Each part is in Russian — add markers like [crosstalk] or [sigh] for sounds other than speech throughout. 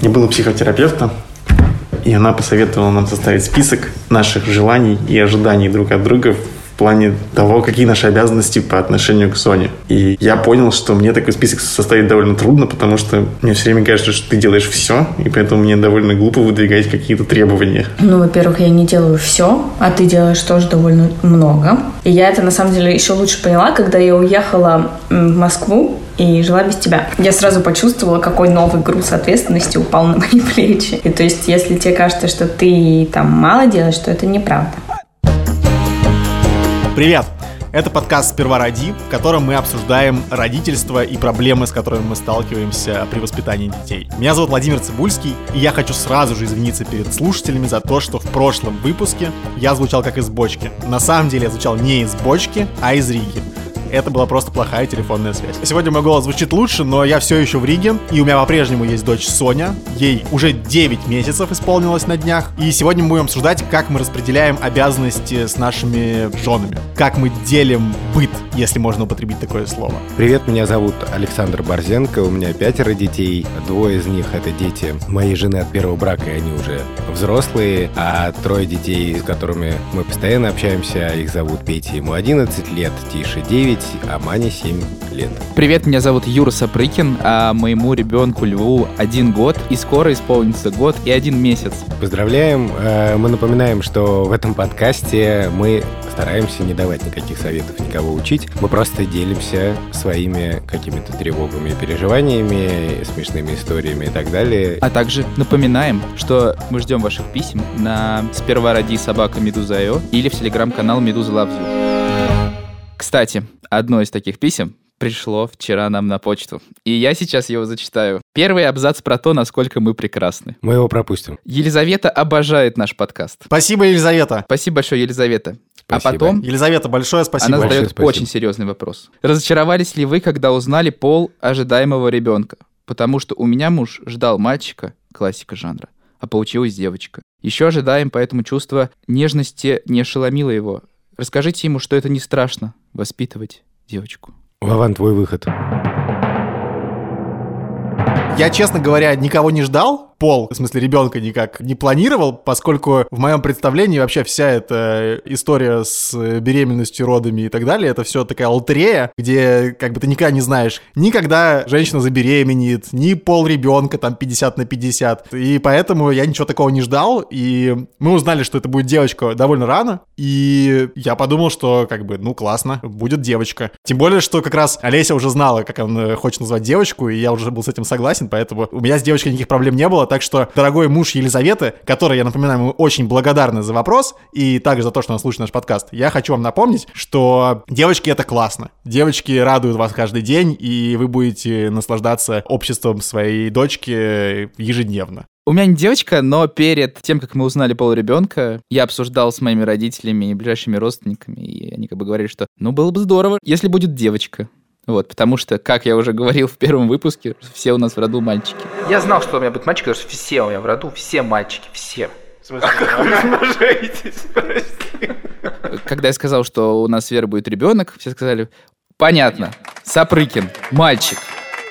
не было психотерапевта, и она посоветовала нам составить список наших желаний и ожиданий друг от друга в плане того, какие наши обязанности по отношению к Соне. И я понял, что мне такой список составить довольно трудно, потому что мне все время кажется, что ты делаешь все, и поэтому мне довольно глупо выдвигать какие-то требования. Ну, во-первых, я не делаю все, а ты делаешь тоже довольно много. И я это, на самом деле, еще лучше поняла, когда я уехала в Москву и жила без тебя. Я сразу почувствовала, какой новый груз ответственности упал на мои [laughs] плечи. И то есть, если тебе кажется, что ты там мало делаешь, то это неправда. Привет! Это подкаст «Сперва роди», в котором мы обсуждаем родительство и проблемы, с которыми мы сталкиваемся при воспитании детей. Меня зовут Владимир Цибульский, и я хочу сразу же извиниться перед слушателями за то, что в прошлом выпуске я звучал как из бочки. На самом деле я звучал не из бочки, а из Риги это была просто плохая телефонная связь. Сегодня мой голос звучит лучше, но я все еще в Риге, и у меня по-прежнему есть дочь Соня, ей уже 9 месяцев исполнилось на днях, и сегодня мы будем обсуждать, как мы распределяем обязанности с нашими женами, как мы делим быт, если можно употребить такое слово. Привет, меня зовут Александр Борзенко, у меня пятеро детей, двое из них это дети моей жены от первого брака, и они уже взрослые, а трое детей, с которыми мы постоянно общаемся, их зовут Петя, ему 11 лет, Тише 9, а Мане 7 лет. Привет, меня зовут Юра Сапрыкин, а моему ребенку Льву один год, и скоро исполнится год и один месяц. Поздравляем! Э, мы напоминаем, что в этом подкасте мы стараемся не давать никаких советов, никого учить. Мы просто делимся своими какими-то тревогами, переживаниями, смешными историями и так далее. А также напоминаем, что мы ждем ваших писем на сперва ради собака Медуза.io или в телеграм-канал Медуза Лавзю. Кстати, одно из таких писем пришло вчера нам на почту. И я сейчас его зачитаю. Первый абзац про то, насколько мы прекрасны. Мы его пропустим. Елизавета обожает наш подкаст. Спасибо, Елизавета. Спасибо большое, Елизавета. Спасибо. А потом Елизавета, большое спасибо. она задает спасибо. очень серьезный вопрос. Разочаровались ли вы, когда узнали пол ожидаемого ребенка? Потому что у меня муж ждал мальчика, классика жанра, а получилась девочка. Еще ожидаем, поэтому чувство нежности не ошеломило его. Расскажите ему, что это не страшно воспитывать девочку. Вован, твой выход. Я, честно говоря, никого не ждал, пол, в смысле ребенка никак не планировал, поскольку в моем представлении вообще вся эта история с беременностью, родами и так далее, это все такая лотерея, где как бы ты никогда не знаешь, никогда женщина забеременеет, ни пол ребенка там 50 на 50. И поэтому я ничего такого не ждал, и мы узнали, что это будет девочка довольно рано, и я подумал, что как бы, ну классно, будет девочка. Тем более, что как раз Олеся уже знала, как он хочет назвать девочку, и я уже был с этим согласен, поэтому у меня с девочкой никаких проблем не было, так что, дорогой муж Елизаветы, который, я напоминаю, мы очень благодарны за вопрос и также за то, что он слушает наш подкаст, я хочу вам напомнить, что девочки это классно. Девочки радуют вас каждый день, и вы будете наслаждаться обществом своей дочки ежедневно. У меня не девочка, но перед тем, как мы узнали пол ребенка, я обсуждал с моими родителями и ближайшими родственниками, и они как бы говорили, что ну было бы здорово, если будет девочка. Вот, потому что, как я уже говорил в первом выпуске, все у нас в роду мальчики. Я знал, что у меня будет мальчик, потому что все у меня в роду, все мальчики, все. Когда я сказал, что у нас с Верой будет ребенок, все сказали, понятно, Сапрыкин, мальчик.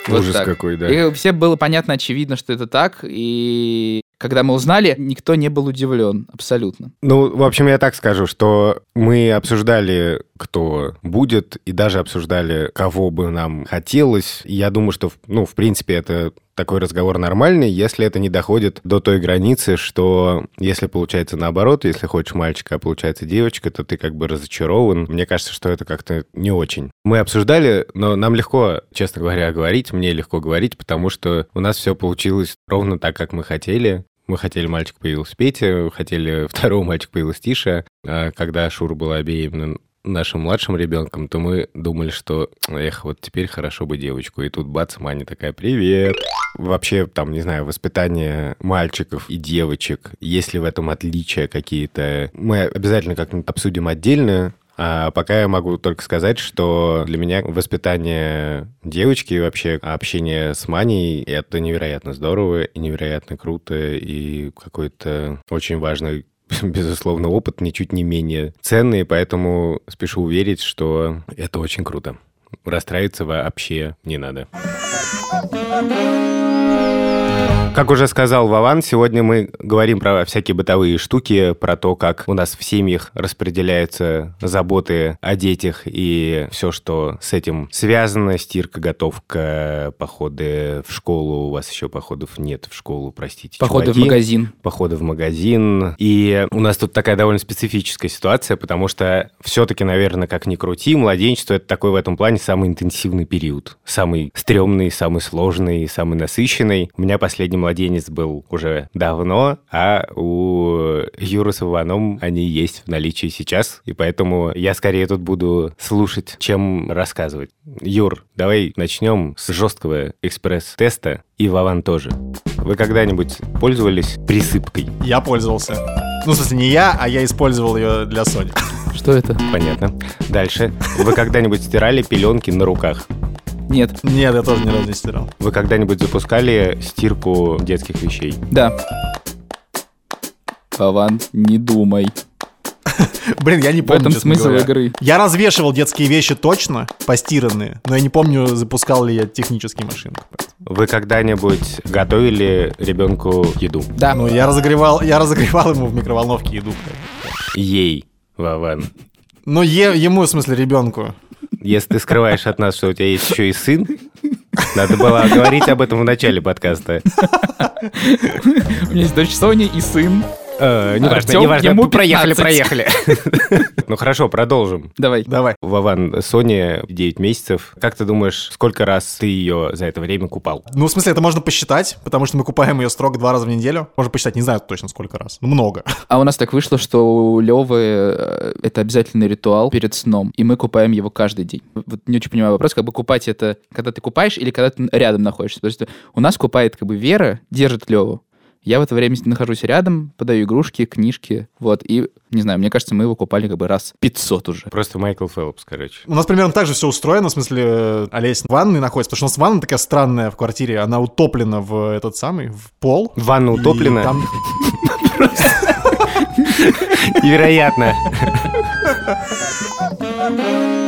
Вот Ужас так. какой, да. И все было понятно, очевидно, что это так. И когда мы узнали, никто не был удивлен, абсолютно. Ну, в общем, я так скажу, что мы обсуждали, кто будет, и даже обсуждали, кого бы нам хотелось. Я думаю, что, ну, в принципе, это такой разговор нормальный, если это не доходит до той границы, что если получается наоборот, если хочешь мальчика, а получается девочка, то ты как бы разочарован. Мне кажется, что это как-то не очень. Мы обсуждали, но нам легко, честно говоря, говорить, мне легко говорить, потому что у нас все получилось ровно так, как мы хотели. Мы хотели, мальчик появился Петя, хотели [laughs] второго мальчик появился Тиша. А когда Шура была беременна нашим младшим ребенком, то мы думали, что, [tsk] эх, вот теперь хорошо бы девочку. И тут бац, Маня такая, привет. Вообще, там, не знаю, воспитание мальчиков и девочек, есть ли в этом отличия какие-то, мы обязательно как-нибудь обсудим отдельно. А пока я могу только сказать, что для меня воспитание девочки и вообще общение с Маней — это невероятно здорово и невероятно круто, и какой-то очень важный [laughs] безусловно, опыт ничуть не менее ценный, поэтому спешу уверить, что это очень круто. Расстраиваться вообще не надо. Как уже сказал Вован, сегодня мы говорим про всякие бытовые штуки, про то, как у нас в семьях распределяются заботы о детях и все, что с этим связано. Стирка, готовка, походы в школу. У вас еще походов нет в школу, простите. Походы в чуваки. магазин. Походы в магазин. И у нас тут такая довольно специфическая ситуация, потому что все-таки, наверное, как ни крути, младенчество — это такой в этом плане самый интенсивный период. Самый стрёмный, самый сложный, самый насыщенный. У меня последний младенец был уже давно, а у Юры с Иваном они есть в наличии сейчас, и поэтому я скорее тут буду слушать, чем рассказывать. Юр, давай начнем с жесткого экспресс-теста, и Вован тоже. Вы когда-нибудь пользовались присыпкой? Я пользовался. Ну, в смысле, не я, а я использовал ее для Сони. Что это? Понятно. Дальше. Вы когда-нибудь стирали пеленки на руках? Нет. Нет, я тоже ни разу не стирал. Вы когда-нибудь запускали стирку детских вещей? Да. Вован, не думай. [laughs] Блин, я не В помню, этом честно смысл говоря. игры. Я развешивал детские вещи точно, постиранные, но я не помню, запускал ли я технические машины. Вы когда-нибудь готовили ребенку еду? Да. Ну, я разогревал, я разогревал ему в микроволновке еду. Ей, Вован. Ну, е- ему, в смысле, ребенку. Если ты скрываешь от нас, что у тебя есть еще и сын, надо было говорить об этом в начале подкаста. У меня есть дочь Соня и сын. Э, Неважно, Артём, неважно. ему Проехали, 15. проехали. [laughs] Ну хорошо, продолжим. Давай. Давай. Вован, Соне 9 месяцев. Как ты думаешь, сколько раз ты ее за это время купал? Ну, в смысле, это можно посчитать, потому что мы купаем ее строго два раза в неделю. Можно посчитать, не знаю точно сколько раз. Ну, много. [laughs] А у нас так вышло, что у Левы э, это обязательный ритуал перед сном, и мы купаем его каждый день. Вот не очень понимаю вопрос, как бы купать это, когда ты купаешь или когда ты рядом находишься. Потому что у нас купает как бы Вера, держит Леву. Я в это время с ним нахожусь рядом, подаю игрушки, книжки, вот, и, не знаю, мне кажется, мы его купали как бы раз 500 уже. Просто Майкл Фелпс, короче. У нас примерно так же все устроено, в смысле, э, Олесь в ванной находится, потому что у нас ванна такая странная в квартире, она утоплена в этот самый, в пол. Ванна утоплена? там- [laughs] Невероятно. [laughs]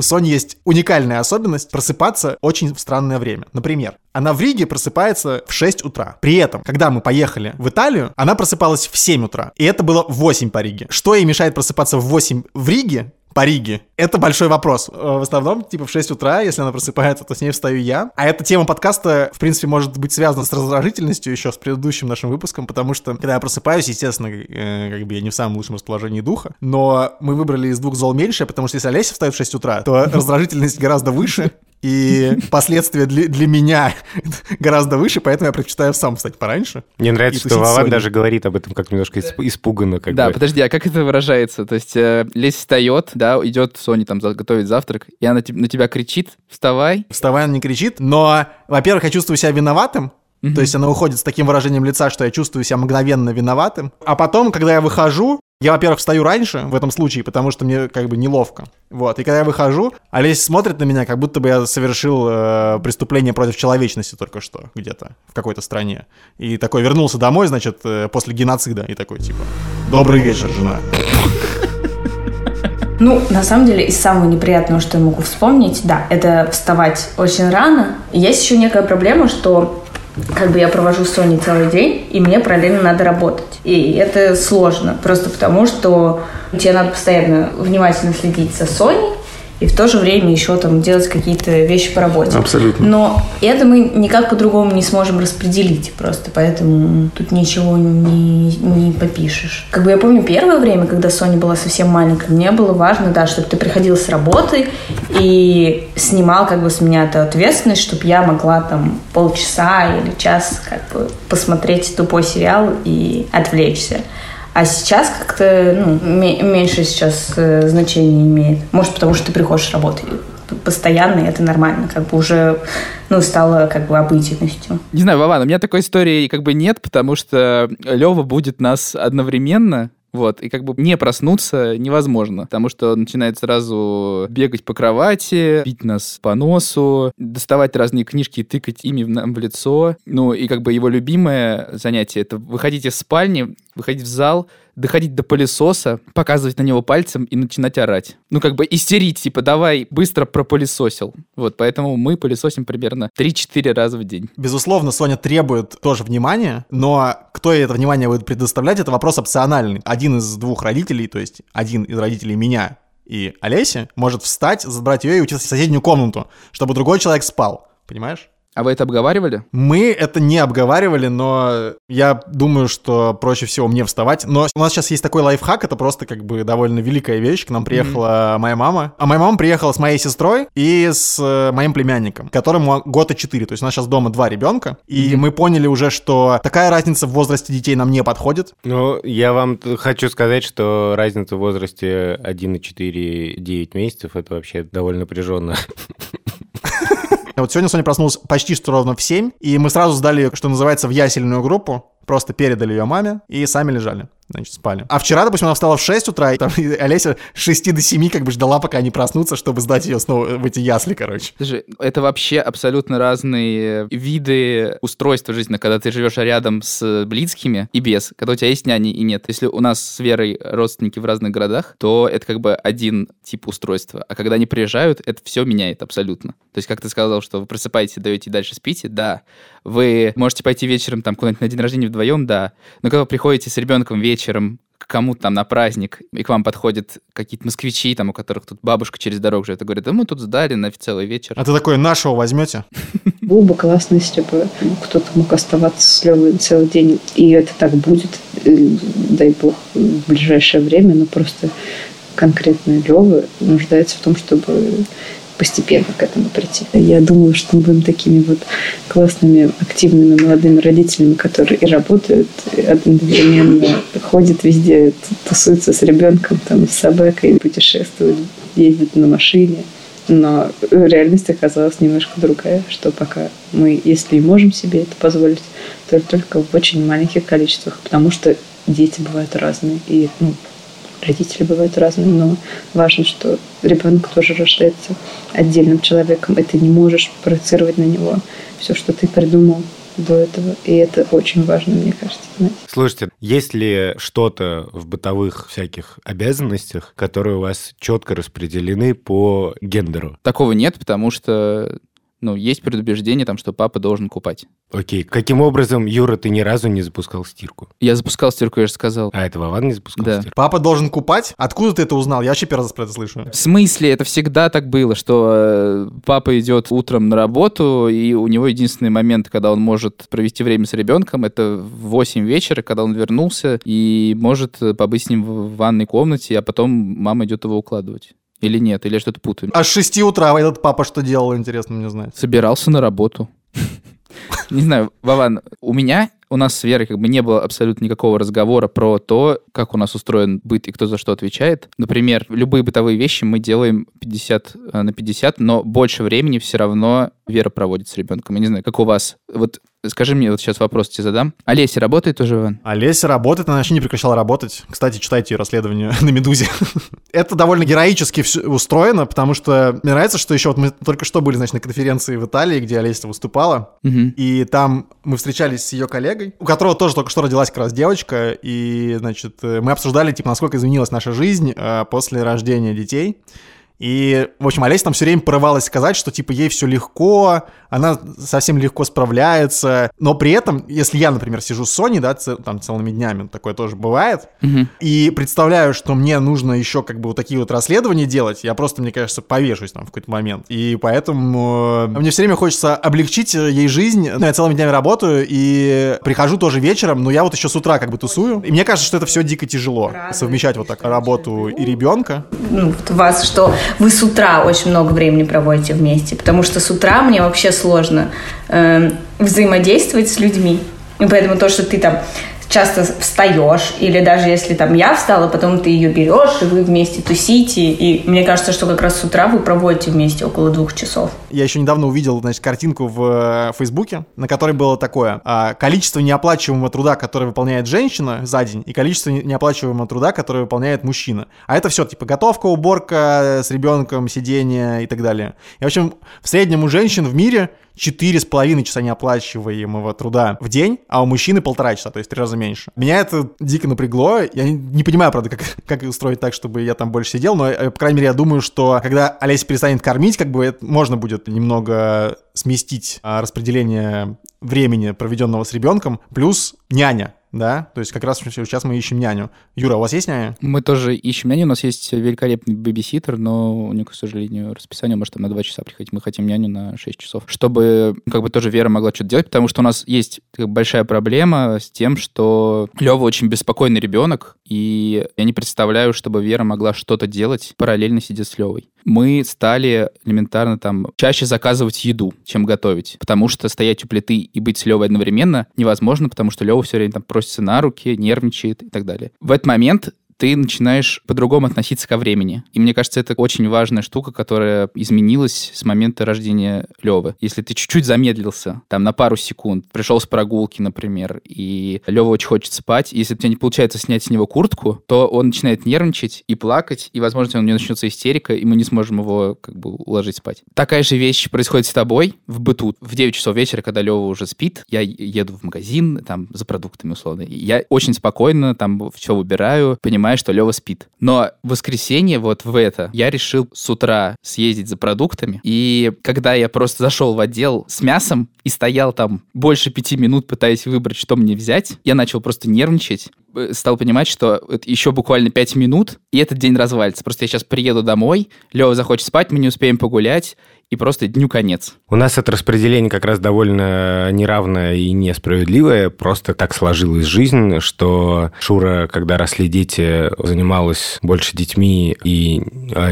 У Сони есть уникальная особенность просыпаться очень в странное время. Например, она в Риге просыпается в 6 утра. При этом, когда мы поехали в Италию, она просыпалась в 7 утра. И это было в 8 по Риге. Что ей мешает просыпаться в 8 в Риге, по Риге? Это большой вопрос. Э, В основном, типа, в 6 утра, если она просыпается, то с ней встаю я. А эта тема подкаста, в принципе, может быть связана с раздражительностью еще с предыдущим нашим выпуском, потому что, когда я просыпаюсь, естественно, э, как бы я не в самом лучшем расположении духа, но мы выбрали из двух зол меньше, потому что если Олеся встает в 6 утра, то [laughs] раздражительность гораздо выше, и [laughs] последствия для, для меня [laughs] гораздо выше, поэтому я предпочитаю сам встать пораньше. Мне нравится, что Вован даже говорит об этом как немножко исп- испуганно. Как да, бы. подожди, а как это выражается? То есть э, Лесь встает, да, идет Соня там готовить завтрак, и она на тебя кричит, вставай. Вставая, она не кричит, но, во-первых, я чувствую себя виноватым, Мгм. То есть она уходит с таким выражением лица, что я чувствую себя мгновенно виноватым. А потом, когда я выхожу, я, во-первых, встаю раньше в этом случае, потому что мне как бы неловко. Вот. И когда я выхожу, Олесь смотрит на меня, как будто бы я совершил э, преступление против человечности только что где-то в какой-то стране. И такой вернулся домой, значит, э, после геноцида. И такой, типа, добрый вечер, жена. Ну, на самом деле, из самого неприятного, что я могу вспомнить, да, это вставать очень рано. Есть еще некая проблема, что как бы я провожу с Соней целый день, и мне параллельно надо работать. И это сложно, просто потому что тебе надо постоянно внимательно следить за Соней, и в то же время еще там делать какие-то вещи по работе. Абсолютно. Но это мы никак по-другому не сможем распределить просто, поэтому тут ничего не, не попишешь. Как бы я помню первое время, когда Соня была совсем маленькая, мне было важно, да, чтобы ты приходил с работы и снимал как бы с меня эту ответственность, чтобы я могла там полчаса или час как бы посмотреть тупой сериал и отвлечься. А сейчас как-то ну, ме- меньше сейчас э, значения имеет. Может, потому что ты приходишь п- постоянно, и это нормально. Как бы уже ну, стало как бы обыденностью. Не знаю, Вован, у меня такой истории как бы нет, потому что Лева будет нас одновременно, вот, и как бы не проснуться невозможно, потому что он начинает сразу бегать по кровати, бить нас по носу, доставать разные книжки и тыкать ими нам в лицо. Ну, и как бы его любимое занятие — это выходить из спальни, выходить в зал, доходить до пылесоса, показывать на него пальцем и начинать орать. Ну, как бы истерить, типа, давай, быстро пропылесосил. Вот, поэтому мы пылесосим примерно 3-4 раза в день. Безусловно, Соня требует тоже внимания, но кто ей это внимание будет предоставлять, это вопрос опциональный. Один из двух родителей, то есть один из родителей меня и Олеси, может встать, забрать ее и уйти в соседнюю комнату, чтобы другой человек спал. Понимаешь? А вы это обговаривали? Мы это не обговаривали, но я думаю, что проще всего мне вставать. Но у нас сейчас есть такой лайфхак, это просто как бы довольно великая вещь. К нам приехала mm-hmm. моя мама. А моя мама приехала с моей сестрой и с э, моим племянником, которому года 4. То есть у нас сейчас дома два ребенка. И mm-hmm. мы поняли уже, что такая разница в возрасте детей нам не подходит. Ну, я вам хочу сказать, что разница в возрасте 1,4-9 месяцев это вообще довольно напряженно. [laughs] Вот сегодня Соня проснулась почти что ровно в 7, и мы сразу сдали, что называется, в ясельную группу, просто передали ее маме и сами лежали значит, спали. А вчера, допустим, она встала в 6 утра, и там и Олеся с 6 до 7 как бы ждала, пока они проснутся, чтобы сдать ее снова в эти ясли, короче. Слушай, это вообще абсолютно разные виды устройства жизни, когда ты живешь рядом с близкими и без, когда у тебя есть няни и нет. Если у нас с Верой родственники в разных городах, то это как бы один тип устройства. А когда они приезжают, это все меняет абсолютно. То есть, как ты сказал, что вы просыпаетесь, даете и дальше спите, да. Вы можете пойти вечером там куда-нибудь на день рождения вдвоем, да. Но когда вы приходите с ребенком вечером, вечером к кому-то там на праздник, и к вам подходят какие-то москвичи, там, у которых тут бабушка через дорогу живет, и говорит, да мы тут сдали на целый вечер. А ты такой, нашего возьмете? [laughs] Было бы классно, если бы кто-то мог оставаться с Левой целый день, и это так будет, дай бог, в ближайшее время, но просто конкретно Лева нуждается в том, чтобы постепенно к этому прийти. Я думаю, что мы будем такими вот классными, активными молодыми родителями, которые и работают, и одновременно ходят везде, тусуются с ребенком, там, с собакой, путешествуют, ездят на машине. Но реальность оказалась немножко другая, что пока мы, если и можем себе это позволить, то только в очень маленьких количествах, потому что дети бывают разные. И ну, родители бывают разные, но важно, что ребенок тоже рождается отдельным человеком, и ты не можешь проецировать на него все, что ты придумал до этого. И это очень важно, мне кажется. Знать. Слушайте, есть ли что-то в бытовых всяких обязанностях, которые у вас четко распределены по гендеру? Такого нет, потому что ну, есть предубеждение там, что папа должен купать. Окей. Каким образом, Юра, ты ни разу не запускал стирку? Я запускал стирку, я же сказал. А это Вован не запускал Да. стирку? Папа должен купать? Откуда ты это узнал? Я вообще первый раз про это слышу. В смысле? Это всегда так было, что э, папа идет утром на работу, и у него единственный момент, когда он может провести время с ребенком, это в 8 вечера, когда он вернулся, и может побыть с ним в ванной комнате, а потом мама идет его укладывать. Или нет? Или я что-то путаю? А с 6 утра этот папа что делал, интересно мне знать. Собирался на работу. [laughs] Не знаю, Вован, у меня, у нас с Верой как бы не было абсолютно никакого разговора про то, как у нас устроен быт и кто за что отвечает. Например, любые бытовые вещи мы делаем 50 на 50, но больше времени все равно Вера проводит с ребенком. Я не знаю, как у вас. Вот скажи мне, вот сейчас вопрос тебе задам. Олеся работает тоже, Иван? Олеся работает, она вообще не прекращала работать. Кстати, читайте ее расследование [laughs] на «Медузе». [laughs] Это довольно героически всё устроено, потому что мне нравится, что еще вот мы только что были, значит, на конференции в Италии, где Олеся выступала, и там мы встречались с ее коллегой, у которого тоже только что родилась как раз девочка, и, значит, э, мы обсуждали, типа, насколько изменилась наша жизнь э, после рождения детей. И, в общем, Олеся там все время порывалась сказать, что, типа, ей все легко, она совсем легко справляется. Но при этом, если я, например, сижу с Соней, да, ц- там целыми днями, такое тоже бывает, Мгм. и представляю, что мне нужно еще как бы вот такие вот расследования делать, я просто, мне кажется, повешусь там в какой-то момент. И поэтому э, мне все время хочется облегчить э, ей жизнь. Ну, я целыми днями работаю и прихожу тоже вечером, но я вот еще с утра как бы тусую. И мне кажется, что это все дико тяжело. Совмещать вот так работу и ребенка. ну, вот у вас, что вы с утра очень много времени проводите вместе, потому что с утра мне вообще сложно эм, взаимодействовать с людьми. И поэтому то, что ты там часто встаешь, или даже если там я встала, потом ты ее берешь, и вы вместе тусите, и мне кажется, что как раз с утра вы проводите вместе около двух часов. Я еще недавно увидел, значит, картинку в э, Фейсбуке, на которой было такое. а, количество неоплачиваемого труда, которое выполняет женщина за день, и количество не- неоплачиваемого труда, которое выполняет мужчина. А это все, типа, готовка, уборка э, с ребенком, сидение и так далее. И, в общем, в среднем у женщин в мире 4,5 часа неоплачиваемого труда в день, а у мужчины полтора часа, то есть три раза меньше. Меня это дико напрягло. Я не, понимаю, правда, как, [laughs] как устроить так, чтобы я там больше сидел, но, э, по крайней мере, я думаю, что когда Олеся перестанет кормить, как бы это можно будет немного сместить а, распределение времени, проведенного с ребенком, плюс няня да, то есть как раз сейчас мы ищем няню. Юра, у вас есть няня? Мы тоже ищем няню, у нас есть великолепный бэбиситер, но у него, к сожалению, расписание может там на 2 часа приходить. Мы хотим няню на 6 часов, чтобы как бы тоже Вера могла что-то делать, потому что у нас есть большая проблема с тем, что Лева очень беспокойный ребенок, и я не представляю, чтобы Вера могла что-то делать, параллельно сидя с Левой. Мы стали элементарно там чаще заказывать еду, чем готовить, потому что стоять у плиты и быть с Левой одновременно невозможно, потому что Лева все время там просится на руки, нервничает и так далее. В этот момент ты начинаешь по-другому относиться ко времени. И мне кажется, это очень важная штука, которая изменилась с момента рождения Левы. Если ты чуть-чуть замедлился, там, на пару секунд, пришел с прогулки, например, и Лева очень хочет спать, если у тебя не получается снять с него куртку, то он начинает нервничать и плакать, и, возможно, у него начнется истерика, и мы не сможем его как бы уложить спать. Такая же вещь происходит с тобой в быту. В 9 часов вечера, когда Лева уже спит, я еду в магазин, там, за продуктами, условно. Я очень спокойно там все выбираю, понимаю, понимаю, что Лева спит. Но в воскресенье вот в это я решил с утра съездить за продуктами. И когда я просто зашел в отдел с мясом и стоял там больше пяти минут, пытаясь выбрать, что мне взять, я начал просто нервничать стал понимать, что еще буквально пять минут, и этот день развалится. Просто я сейчас приеду домой, Лева захочет спать, мы не успеем погулять, и просто дню конец. У нас это распределение как раз довольно неравное и несправедливое. Просто так сложилась жизнь, что Шура, когда росли дети, занималась больше детьми и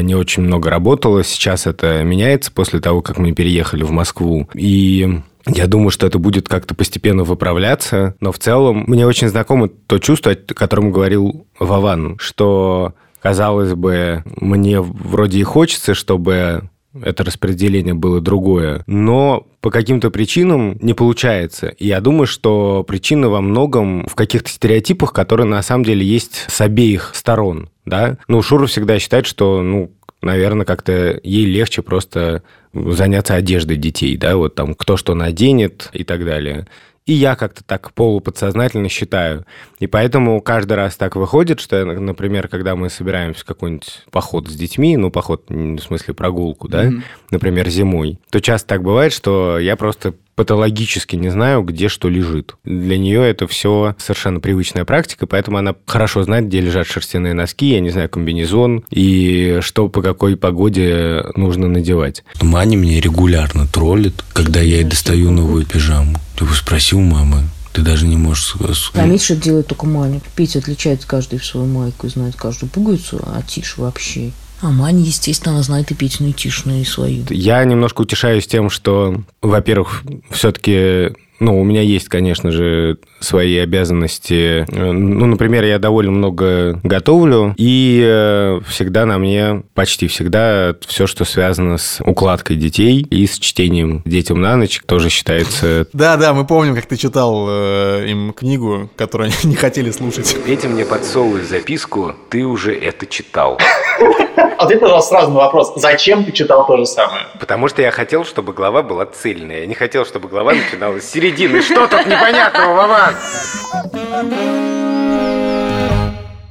не очень много работала. Сейчас это меняется после того, как мы переехали в Москву. И я думаю, что это будет как-то постепенно выправляться, но в целом мне очень знакомо то чувство, о котором говорил Вован, что, казалось бы, мне вроде и хочется, чтобы это распределение было другое. Но по каким-то причинам не получается. И я думаю, что причина во многом в каких-то стереотипах, которые на самом деле есть с обеих сторон. Да? Ну, Шура всегда считает, что, ну, наверное, как-то ей легче просто заняться одеждой детей, да, вот там кто что наденет и так далее. И я как-то так полуподсознательно считаю. И поэтому каждый раз так выходит, что, например, когда мы собираемся в какой-нибудь поход с детьми, ну, поход, в смысле прогулку, да, mm-hmm. например, зимой, то часто так бывает, что я просто патологически не знаю, где что лежит. Для нее это все совершенно привычная практика, поэтому она хорошо знает, где лежат шерстяные носки, я не знаю, комбинезон, и что по какой погоде нужно надевать. Маня меня регулярно троллит, когда я ей достаю новую пижаму. Ты бы спросил мамы, ты даже не можешь. Заметь, что делает только Маня. Петя отличает каждый в свою майку и знает каждую пуговицу, а Тиш вообще. А Маня, естественно, она знает и Петину, и Тишину, и свою. Я немножко утешаюсь тем, что, во-первых, все-таки ну, у меня есть, конечно же, свои обязанности. Ну, например, я довольно много готовлю, и э, всегда на мне, почти всегда, все, что связано с укладкой детей и с чтением детям на ночь, тоже считается... Да-да, мы помним, как ты читал э, им книгу, которую они [laughs] не хотели слушать. Петя мне подсовывает записку, ты уже это читал. [laughs] Ответь, пожалуйста, сразу на вопрос. Зачем ты читал то же самое? Потому что я хотел, чтобы глава была цельная. Я не хотел, чтобы глава начиналась с середины. Что тут непонятного, Вован?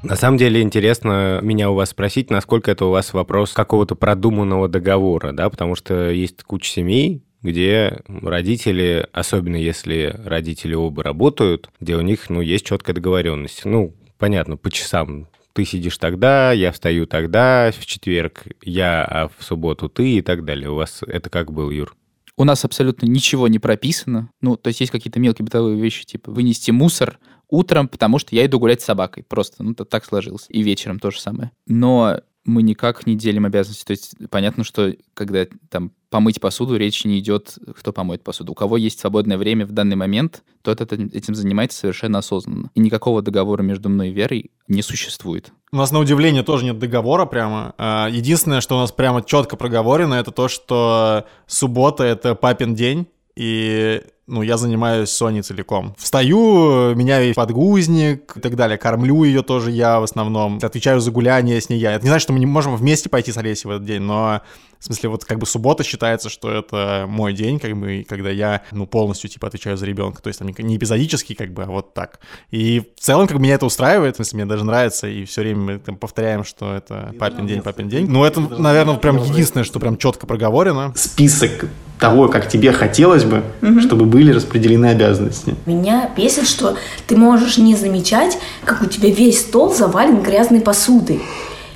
На самом деле интересно меня у вас спросить, насколько это у вас вопрос какого-то продуманного договора, да, потому что есть куча семей, где родители, особенно если родители оба работают, где у них, ну, есть четкая договоренность. Ну, понятно, по часам ты сидишь тогда, я встаю тогда, в четверг я, а в субботу ты и так далее. У вас это как был, Юр? У нас абсолютно ничего не прописано. Ну, то есть есть какие-то мелкие бытовые вещи, типа вынести мусор утром, потому что я иду гулять с собакой. Просто, ну, так сложилось. И вечером то же самое. Но мы никак не делим обязанности. То есть понятно, что когда там помыть посуду, речь не идет, кто помоет посуду. У кого есть свободное время в данный момент, тот этим занимается совершенно осознанно. И никакого договора между мной и Верой не существует. У нас на удивление тоже нет договора прямо. А, единственное, что у нас прямо четко проговорено, это то, что суббота — это папин день, и ну, я занимаюсь Соней целиком. Встаю, меняю ей подгузник и так далее. Кормлю ее тоже я в основном. Отвечаю за гуляние с ней я. Это не значит, что мы не можем вместе пойти с Олесей в этот день, но В смысле, вот как бы суббота считается, что это мой день, как бы, когда я, ну, полностью, типа, отвечаю за ребенка. То есть там не эпизодически, как бы, а вот так. И в целом, как бы, меня это устраивает, в смысле, мне даже нравится, и все время мы там повторяем, что это папин день, папин день. Ну, это, наверное, прям единственное, что прям четко проговорено. Список того, как тебе хотелось бы, чтобы были распределены обязанности. Меня бесит, что ты можешь не замечать, как у тебя весь стол завален грязной посудой.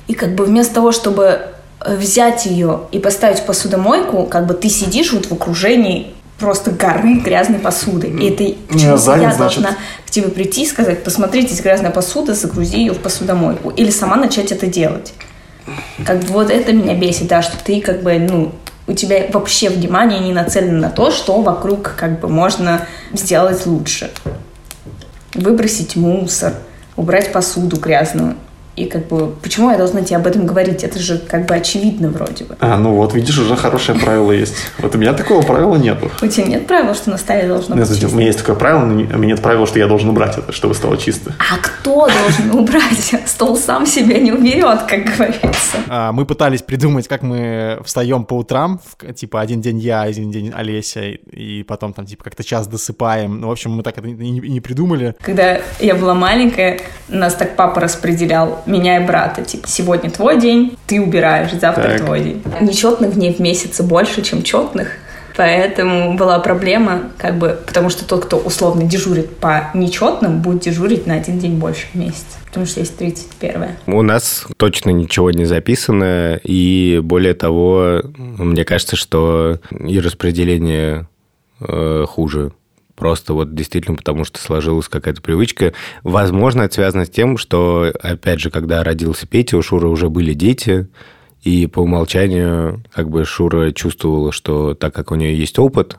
И как бы вместо того, чтобы э, взять ее и поставить в посудомойку, как бы ты сидишь вот в окружении просто горы грязной посуды. И это занят, я значит. должна к тебе прийти и сказать, посмотрите, здесь грязная посуда, загрузи ее в посудомойку. Или сама начать это делать. Как бы вот это меня бесит, да, что ты как бы, ну, у тебя вообще внимание не нацелено на то, что вокруг как бы можно сделать лучше. Выбросить мусор, убрать посуду грязную. И как бы, почему я должна тебе об этом говорить? Это же как бы очевидно вроде бы. А, ну вот, видишь, уже хорошее правило есть. Вот у меня такого правила нету. У тебя нет правила, что на столе должно Нет, быть у чисто? меня есть такое правило, но у меня нет правила, что я должен убрать это, чтобы стало чисто. А кто должен убрать? [laughs] Стол сам себя не уберет, как говорится. А, Мы пытались придумать, как мы встаем по утрам, типа один день я, один день Олеся, и- и потом там типа как-то час досыпаем. Ну, в общем, мы так это и не, и не придумали. Когда я была маленькая, нас так папа распределял, меня и брата. Типа, сегодня твой день, ты убираешь, завтра Так. твой день. Нечетных дней в месяце больше, чем четных. Поэтому была проблема, как бы, потому что тот, кто условно дежурит по нечетным, будет дежурить на один день больше в месяц. Потому что есть 31 У нас точно ничего не записано, и более того, мне кажется, что и распределение э, хуже. Просто вот действительно потому, что сложилась какая-то привычка. Возможно, это связано с тем, что, опять же, когда родился Петя, у Шуры уже были дети, и по умолчанию как бы Шура чувствовала, что так как у нее есть опыт,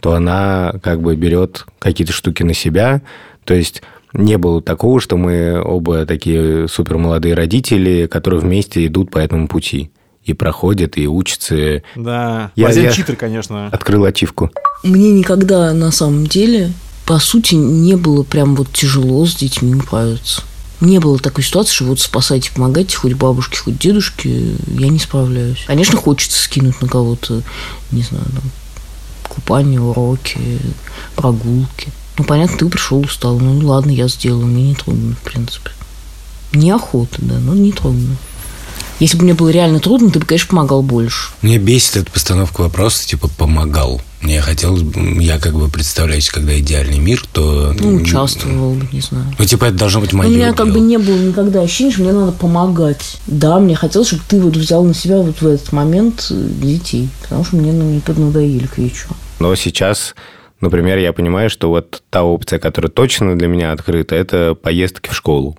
то она как бы берет какие-то штуки на себя. То есть не было такого, что мы оба такие супер молодые родители, которые вместе идут по этому пути и проходят, и учатся. Да. Я- я- читер, конечно. Открыл ачивку. Мне никогда на самом деле, по сути, не было прям вот тяжело с детьми управиться. Не было такой ситуации, что вот спасайте, помогайте, хоть бабушке, хоть дедушке, я не справляюсь. Конечно, хочется скинуть на кого-то, не знаю, там, купание, уроки, прогулки. Ну, понятно, ты пришел устал, ну ладно, я сделаю, мне не трудно, в принципе. Неохота, да, но не трудно. Если бы мне было реально трудно, ты бы, конечно, помогал больше. Мне бесит эта постановка вопроса, типа, помогал. Мне хотелось бы, я как бы представляю, себе, когда идеальный мир, то... Ну, участвовал бы, не знаю. Ну, типа, это должно быть У мое меня как дело. бы не было никогда ощущения, что мне надо помогать. Да, мне хотелось, чтобы ты вот взял на себя вот в этот момент э, детей, потому что мне ну, не поднадоели к вечеру. Но сейчас, например, я понимаю, что вот та опция, которая точно для меня открыта, это поездки в школу.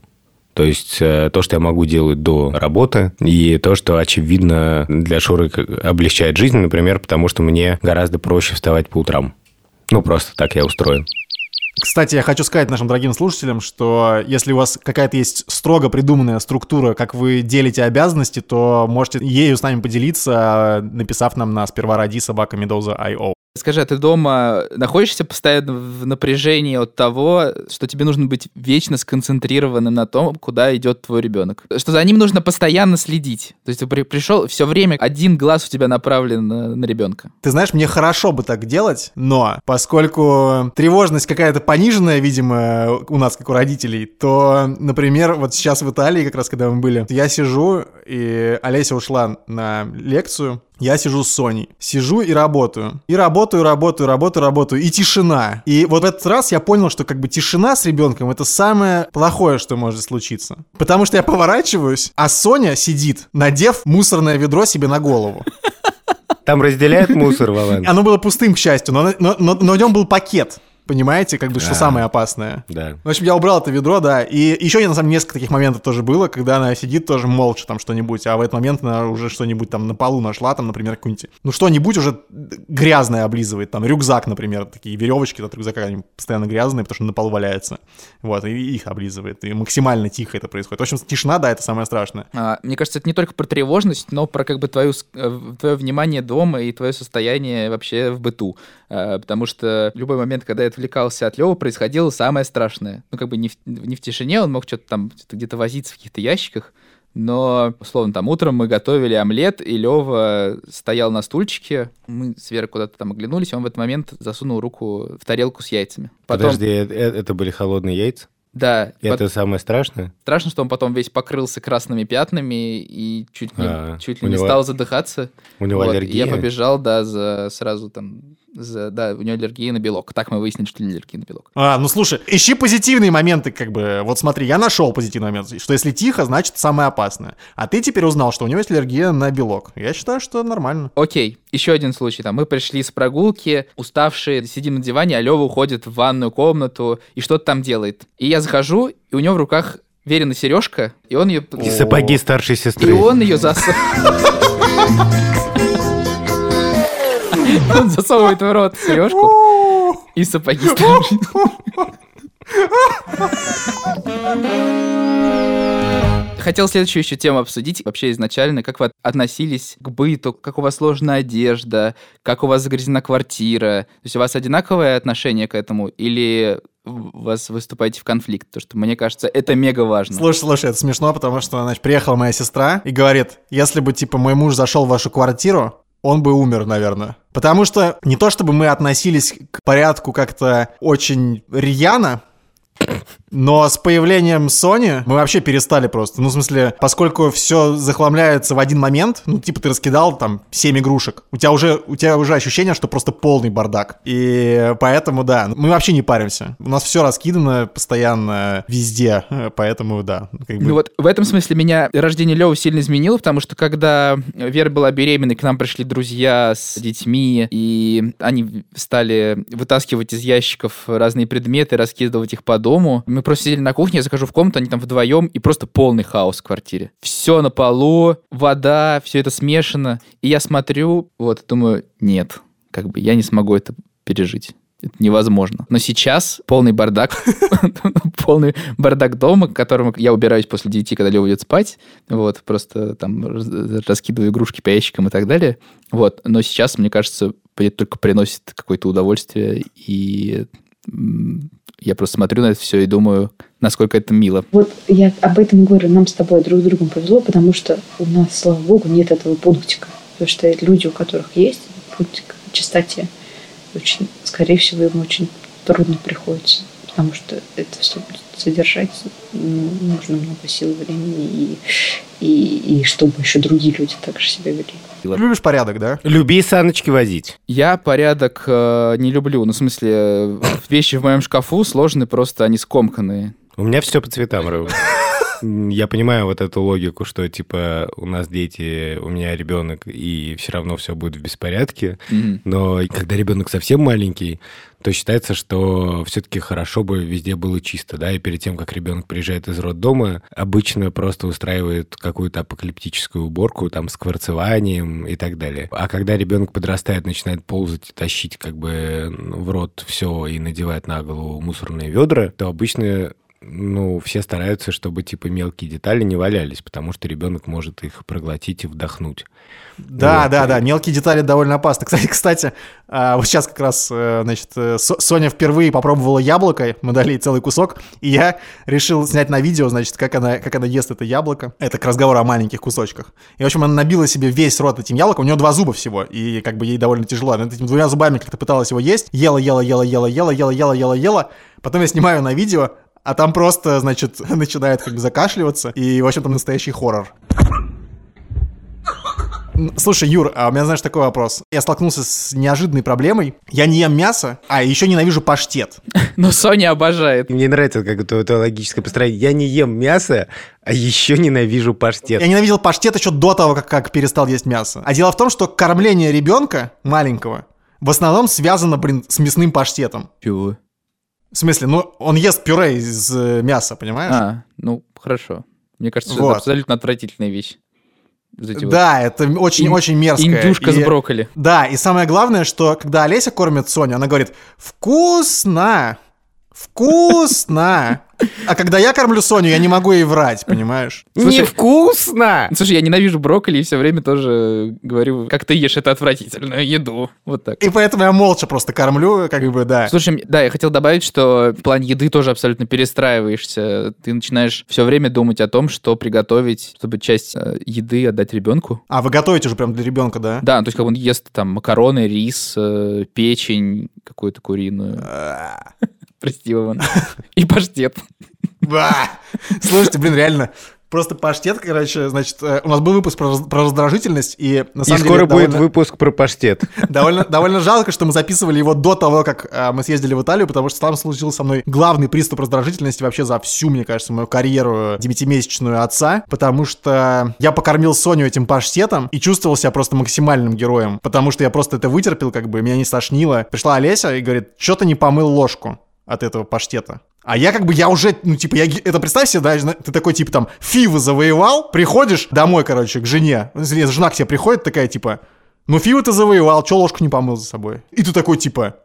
То есть э, то, что я могу делать до работы, и то, что, очевидно, для Шуры облегчает жизнь, например, потому что мне гораздо проще вставать по утрам. Ну, просто так я устроен. Кстати, я хочу сказать нашим дорогим слушателям, что если у вас какая-то есть строго придуманная структура, как вы делите обязанности, то можете ею с нами поделиться, написав нам на сперва ради собака Медоза.io. Скажи, а ты дома находишься постоянно в напряжении от того, что тебе нужно быть вечно сконцентрированным на том, куда идет твой ребенок? Что за ним нужно постоянно следить. То есть ты при- пришел, все время один глаз у тебя направлен на, на ребенка. Ты знаешь, мне хорошо бы так делать, но поскольку тревожность какая-то пониженная, видимо, у нас, как у родителей, то, например, вот сейчас в Италии, как раз когда мы были, я сижу, и Олеся ушла на лекцию, я сижу с Соней. Сижу и работаю. И работаю, работаю, работаю, работаю. И тишина. И вот в этот раз я понял, что как бы тишина с ребенком это самое плохое, что может случиться. Потому что я поворачиваюсь, а Соня сидит, надев мусорное ведро себе на голову. Там разделяют мусор, Вован? Оно было пустым, к счастью, но, но, но, но в нем был пакет. Понимаете, как бы, что А. самое опасное. Да. В общем, я убрал это ведро, да. И еще, на самом деле, несколько таких моментов тоже было, когда она сидит тоже молча там что-нибудь, а в этот момент она уже что-нибудь там на полу нашла, там, например, какую-нибудь, ну, что-нибудь уже грязное облизывает, там, рюкзак, например, такие веревочки от рюкзака, они постоянно грязные, потому что на полу валяются. Вот, и их облизывает. И максимально тихо это происходит. В общем, тишина, да, это самое страшное. А, мне кажется, это не только про тревожность, но про как бы твою, э, твое внимание дома и твое состояние вообще в быту. А, потому что любой момент, когда я отвлекался от Лёвы, происходило самое страшное. Ну, как бы не в, не в тишине, он мог что-то там что-то где-то возиться в каких-то ящиках, Но, условно, там утром мы готовили омлет, и Лева стоял на стульчике. Мы с Верой куда-то там оглянулись, и он в этот момент засунул руку в тарелку с яйцами. Потом, Подожди, э- э- это были холодные яйца? да, И пот- это самое страшное? страшно, что он потом весь покрылся красными пятнами и чуть, не, А, чуть ли не него- стал задыхаться. У него Вот, и аллергия? Я побежал, да, за сразу там, за, да, у него аллергия на белок. Так мы выяснили, что у него аллергия на белок. А, ну слушай, ищи позитивные моменты, как бы. Вот смотри, я нашел позитивный момент, что если тихо, значит самое опасное. А ты теперь узнал, что у него есть аллергия на белок. Я считаю, что нормально. Окей, еще один случай. Там мы пришли с прогулки, уставшие, сидим на диване, а Лева уходит в ванную комнату и что-то там делает. И я захожу, и у него в руках Верина сережка, и он ее... И сапоги старшей И сестры. он ее засовывает. [laughs] [laughs] Он засовывает в рот сережку и сапоги старшей. [laughs] Хотел следующую еще тему обсудить. Вообще изначально, как вы относились к быту, как у вас сложная одежда, как у вас загрязнена квартира. То есть у вас одинаковое отношение к этому или у вас выступаете в конфликт? Потому что мне кажется, это мега важно. Слушай, слушай, это смешно, потому что, значит, приехала моя сестра и говорит, если бы, типа, мой муж зашел в вашу квартиру, он бы умер, наверное. Потому что не то, чтобы мы относились к порядку как-то очень рьяно, но с появлением Sony мы вообще перестали просто. Ну, в смысле, поскольку все захламляется в один момент, ну, типа, ты раскидал там 7 игрушек, у тебя уже, у тебя уже ощущение, что просто полный бардак. И поэтому, да, мы вообще не паримся. У нас все раскидано постоянно везде, поэтому, да. как бы- Ну вот в этом смысле меня рождение Левы сильно изменило, потому что когда Вера была беременной, к нам пришли друзья с детьми, и они стали вытаскивать из ящиков разные предметы, раскидывать их по дому. Мы просто сидели на кухне, я захожу в комнату, они там вдвоем, и просто полный хаос в квартире. Все на полу, вода, все это смешано. И я смотрю, вот, думаю, нет, как бы я не смогу это пережить. Это невозможно. Но сейчас полный бардак, [laughs] полный бардак дома, к которому я убираюсь после девяти, когда Лева идет спать. Вот, просто там раскидываю игрушки по ящикам и так далее. Вот, но сейчас, мне кажется, это только приносит какое-то удовольствие, и я просто смотрю на это все и думаю, насколько это мило. Вот я об этом говорю, нам с тобой друг с другом повезло, потому что у нас, слава богу, нет этого пунктика. Потому что люди, у которых есть пунктик в чистоте, очень, скорее всего, им очень трудно приходится. Потому что это все содержать ну, нужно много сил, времени, и, и, и чтобы еще другие люди также себя вели. Любишь порядок, да? Люби саночки возить. Я порядок э, не люблю. Ну, в смысле, э, вещи в моем шкафу сложные, просто они скомканные. У меня все по цветам, Рыва. [laughs] Я понимаю вот эту логику, что, типа, у нас дети, у меня ребенок, и все равно все будет в беспорядке. Мгм. Но когда ребенок совсем маленький, то считается, что все-таки хорошо бы везде было чисто, да, и перед тем, как ребенок приезжает из роддома, обычно просто устраивает какую-то апокалиптическую уборку, там, с кварцеванием и так далее. А когда ребенок подрастает, начинает ползать и тащить как бы в рот все и надевать на голову мусорные ведра, то обычно ну, все стараются, чтобы, типа, мелкие детали не валялись, потому что ребенок может их проглотить и вдохнуть. Да, Вот. да, да, мелкие детали довольно опасны. [laughs] Кстати, кстати, а, вот сейчас как раз, э, значит, э, Со- Соня впервые попробовала яблоко, мы дали ей целый кусок, и я решил снять на видео, значит, как она, как она ест это яблоко. Это к разговору о маленьких кусочках. И, в общем, она набила себе весь рот этим яблоком, у нее два зуба всего, и как бы ей довольно тяжело. Она этими двумя зубами как-то пыталась его есть, ела, ела, ела, ела, ела, ела, ела, ела, ела. Потом я снимаю на видео, а там просто, значит, [laughs] начинает как бы закашливаться, и, в общем, там настоящий хоррор. Слушай, Юр, а у меня, знаешь, такой вопрос. Я столкнулся с неожиданной проблемой. Я не ем мясо, а еще ненавижу паштет. [laughs] Но Соня обожает. Мне нравится как это, это логическое построение. Я не ем мясо, а еще ненавижу паштет. Я ненавидел паштет еще до того, как, как перестал есть мясо. А дело в том, что кормление ребенка маленького в основном связано, блин, с мясным паштетом. Чего? В смысле, ну, он ест пюре из э, мяса, понимаешь? А, ну, хорошо. Мне кажется, Вот. это абсолютно отвратительная вещь. Вот эти вот Да, это очень-очень мерзко. Индюшка с И- брокколи. Да, и самое главное, что когда Олеся кормит Соню, она говорит «вкусно». Вкусно! А когда я кормлю Соню, я не могу ей врать, понимаешь? Слушай, Невкусно! Слушай, я ненавижу брокколи и все время тоже говорю, как ты ешь, это отвратительную еду. Вот так. И поэтому я молча просто кормлю, как бы, да. Слушай, да, я хотел добавить, что в плане еды тоже абсолютно перестраиваешься. Ты начинаешь все время думать о том, что приготовить, чтобы часть э, еды отдать ребенку. А вы готовите уже прям для ребенка, да? Да, ну, то есть как он ест там макароны, рис, э, печень какую-то куриную. Прости, Иван. [laughs] И паштет. Ба! Слушайте, блин, реально. Просто паштет, короче, значит, э, у нас был выпуск про, про раздражительность, и на И самом скоро деле будет довольно, выпуск про паштет. [laughs] довольно, довольно жалко, что мы записывали его до того, как э, мы съездили в Италию, потому что там случился со мной главный приступ раздражительности вообще за всю, мне кажется, мою карьеру девятимесячную отца, потому что я покормил Соню этим паштетом и чувствовал себя просто максимальным героем, потому что я просто это вытерпел, как бы, меня не стошнило. Пришла Олеся и говорит, что ты не помыл ложку от этого паштета? А я как бы, я уже, ну, типа, я, это представь себе, да, ты такой, типа, там, фивы завоевал, приходишь домой, короче, к жене, жена к тебе приходит такая, типа, ну, фивы ты завоевал, чё ложку не помыл за собой? И ты такой, типа,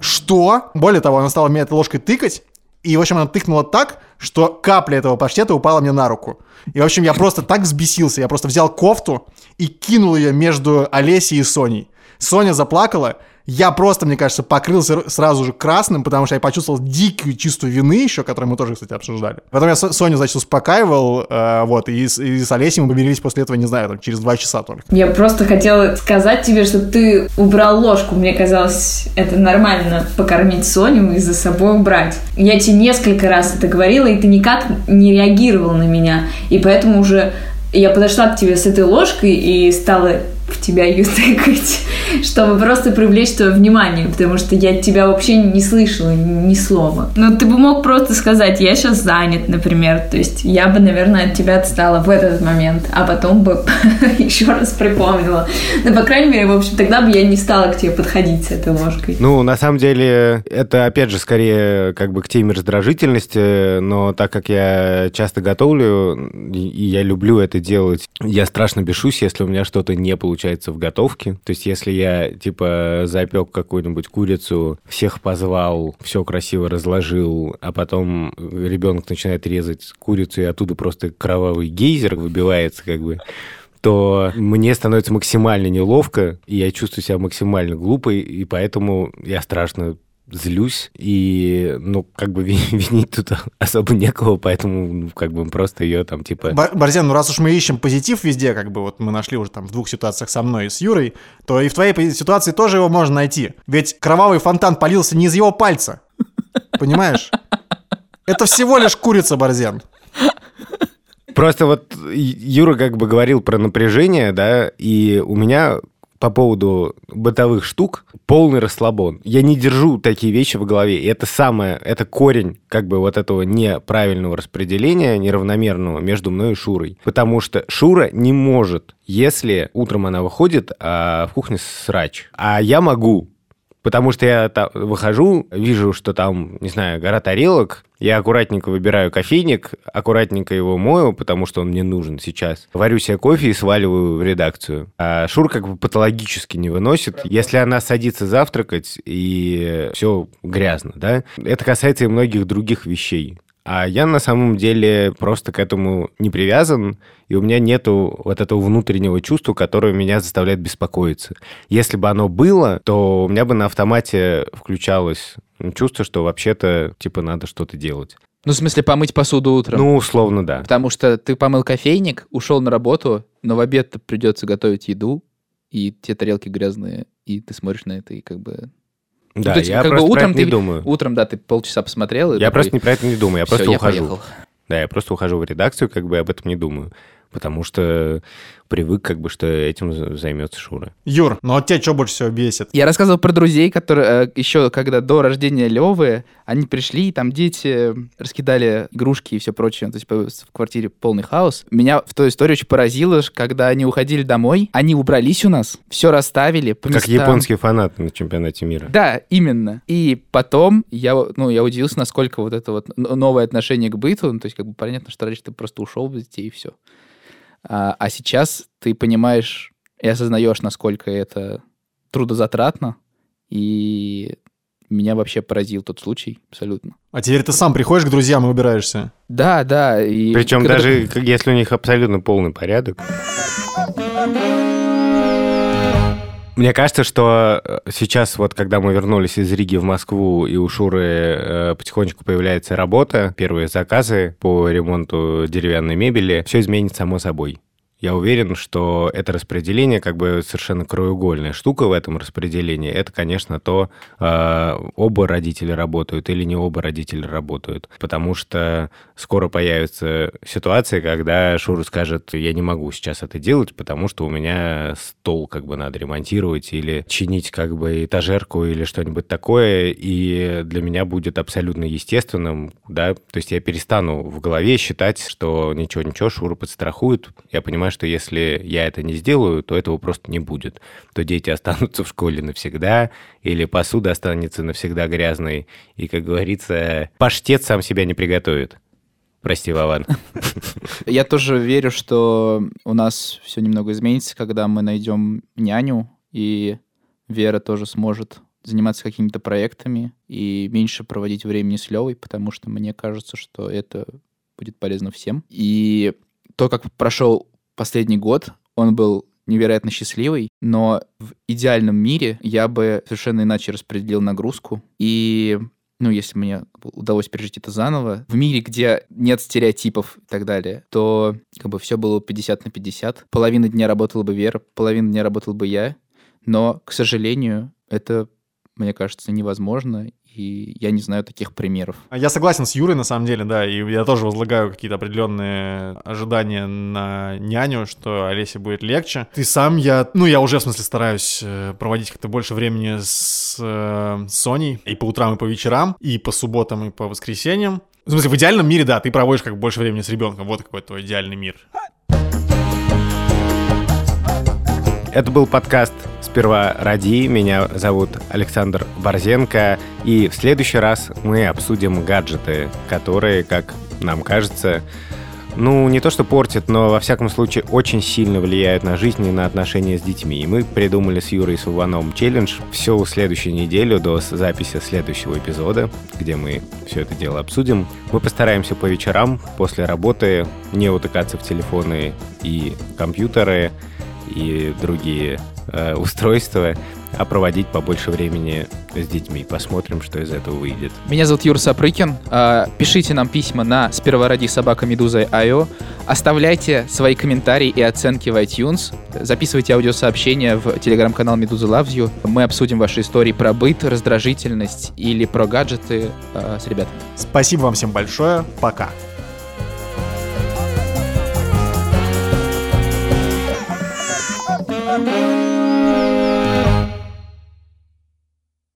что? Более того, она стала меня этой ложкой тыкать, и, в общем, она тыкнула так, что капля этого паштета упала мне на руку. И, в общем, я просто так взбесился. Я просто взял кофту и кинул ее между Олесей и Соней. Соня заплакала. Я просто, мне кажется, покрылся сразу же красным, потому что я почувствовал дикую чувство вины еще, которую мы тоже, кстати, обсуждали. Потом я Со- Соню, значит, успокаивал, э, вот, и и с Олесей мы помирились после этого, не знаю, там, через два часа только. Я просто хотела сказать тебе, что ты убрал ложку. Мне казалось, это нормально покормить Соню и за собой убрать. Я тебе несколько раз это говорила, и ты никак не реагировал на меня. И поэтому уже я подошла к тебе с этой ложкой и стала в тебя ее тыкать, [laughs] чтобы просто привлечь твое внимание, потому что я тебя вообще не слышала ни слова. Но ты бы мог просто сказать, я сейчас занят, например. То есть я бы, наверное, от тебя отстала в этот момент, а потом бы [laughs] еще раз припомнила. Ну, по крайней мере, в общем, тогда бы я не стала к тебе подходить с этой ложкой. Ну, на самом деле, это, опять же, скорее как бы к теме раздражительности, но так как я часто готовлю, и я люблю это делать, я страшно бешусь, если у меня что-то не получается в готовке. То есть, если я, типа, запек какую-нибудь курицу, всех позвал, все красиво разложил, а потом ребенок начинает резать курицу, и оттуда просто кровавый гейзер выбивается, как бы, то мне становится максимально неловко, и я чувствую себя максимально глупой, и поэтому я страшно злюсь, и, ну, как бы [laughs] ви- винить тут [laughs] особо некого, поэтому, ну, как бы просто ее там, типа... Бар- Борзен, ну раз уж мы ищем позитив везде, как бы вот мы нашли уже там в двух ситуациях со мной и с Юрой, то и в твоей ситуации тоже его можно найти. Ведь кровавый фонтан полился не из его пальца. Понимаешь? Это всего лишь курица, Борзен. Просто вот Юра как бы говорил про напряжение, да, и у меня по поводу бытовых штук полный расслабон. Я не держу такие вещи в голове. И это самое, это корень как бы вот этого неправильного распределения, неравномерного между мной и Шурой. Потому что Шура не может, если утром она выходит, а в кухне срач. А я могу. Потому что я та- выхожу, вижу, что там, не знаю, гора тарелок, я аккуратненько выбираю кофейник, аккуратненько его мою, потому что он мне нужен сейчас. Варю себе кофе и сваливаю в редакцию. А Шур как бы патологически не выносит. Если она садится завтракать, и все грязно, да? Это касается и многих других вещей. А я на самом деле просто к этому не привязан, и у меня нету вот этого внутреннего чувства, которое меня заставляет беспокоиться. Если бы оно было, то у меня бы на автомате включалось чувство, что вообще-то, типа, надо что-то делать. Ну, в смысле, помыть посуду утром. Ну, условно, да. Потому что ты помыл кофейник, ушел на работу, но в обед придется готовить еду, и те тарелки грязные, и ты смотришь на это, и как бы... Да, то есть, я как бы утром это не ты- думаю. Утром, да, ты полчаса посмотрел, и Я такой, просто не про это не думаю, я «Всё, просто я ухожу. поехал». Да, я просто ухожу в редакцию, как бы об этом не думаю. Потому что привык, как бы, что этим за- займется Шура. Юр, ну а тебя что больше всего бесит? Я рассказывал про друзей, которые э, еще когда до рождения Левы, они пришли, и там дети раскидали игрушки и все прочее. То есть в квартире полный хаос. Меня в той истории очень поразило, когда они уходили домой, они убрались у нас, все расставили по Как местам. японские фанаты на чемпионате мира. Да, именно. И потом я, ну, я удивился, насколько вот это вот новое отношение к быту, ну, то есть как бы понятно, что раньше ты просто ушел без детей и все. А, а сейчас ты понимаешь и осознаешь, насколько это трудозатратно, и меня вообще поразил тот случай абсолютно. А теперь ты сам приходишь к друзьям и убираешься. Да, да. И Причем когда- даже если у них абсолютно полный порядок. Мне кажется, что э, сейчас вот, когда мы вернулись из Риги в Москву, и у Шуры э, потихонечку появляется работа, первые заказы по ремонту деревянной мебели, все изменится само собой. Я уверен, что это распределение, как бы совершенно краеугольная штука в этом распределении, это, конечно, то, э, оба родителя работают или не оба родителя работают. Потому что скоро появится ситуация, когда Шура скажет, я не могу сейчас это делать, потому что у меня стол как бы надо ремонтировать или чинить как бы этажерку или что-нибудь такое, и для меня будет абсолютно естественным, да, то есть я перестану в голове считать, что ничего-ничего, Шура подстрахует. Я понимаю, что если я это не сделаю, то этого просто не будет. То дети останутся в школе навсегда, или посуда останется навсегда грязной, и, как говорится, паштет сам себя не приготовит. Прости, Вован. [laughs] Я тоже верю, что у нас все немного изменится, когда мы найдем няню, и Вера тоже сможет заниматься какими-то проектами и меньше проводить времени с Левой, потому что мне кажется, что это будет полезно всем. И то, как прошел последний год, он был невероятно счастливый, но в идеальном мире я бы совершенно иначе распределил нагрузку. И ну, если мне удалось пережить это заново, в мире, где нет стереотипов и так далее, то как бы все было 50 на 50. Половина дня работала бы Вера, половина дня работал бы я, но, к сожалению, это, мне кажется, невозможно, и я не знаю таких примеров. Я согласен с Юрой, на самом деле, да, и я тоже возлагаю какие-то определенные ожидания на няню, что Олесе будет легче. Ты сам, я, ну, я уже, в смысле, стараюсь э, проводить как-то больше времени с э, Соней и по утрам, и по вечерам, и по субботам, и по воскресеньям. В смысле, в идеальном мире, да, ты проводишь как больше времени с ребенком, вот какой твой идеальный мир. Это был подкаст «Сперва ради». Меня зовут Александр Борзенко. И в следующий раз мы обсудим гаджеты, которые, как нам кажется, ну, не то что портят, но, во всяком случае, очень сильно влияют на жизнь и на отношения с детьми. И мы придумали с Юрой Суваном челлендж всю следующую неделю до записи следующего эпизода, где мы все это дело обсудим. Мы постараемся по вечерам после работы не утыкаться в телефоны и компьютеры, и другие э, [laughs] устройства, а проводить побольше времени с детьми. Посмотрим, что из этого выйдет. Меня зовут Юр Сапрыкин. А, Пишите нам письма на сперва ради собака Медуза.io. Оставляйте свои комментарии и оценки в iTunes. Записывайте аудиосообщения в телеграм-канал Медуза Loves You. Мы обсудим ваши истории про быт, раздражительность или про гаджеты а, с ребятами. Спасибо вам всем большое, пока.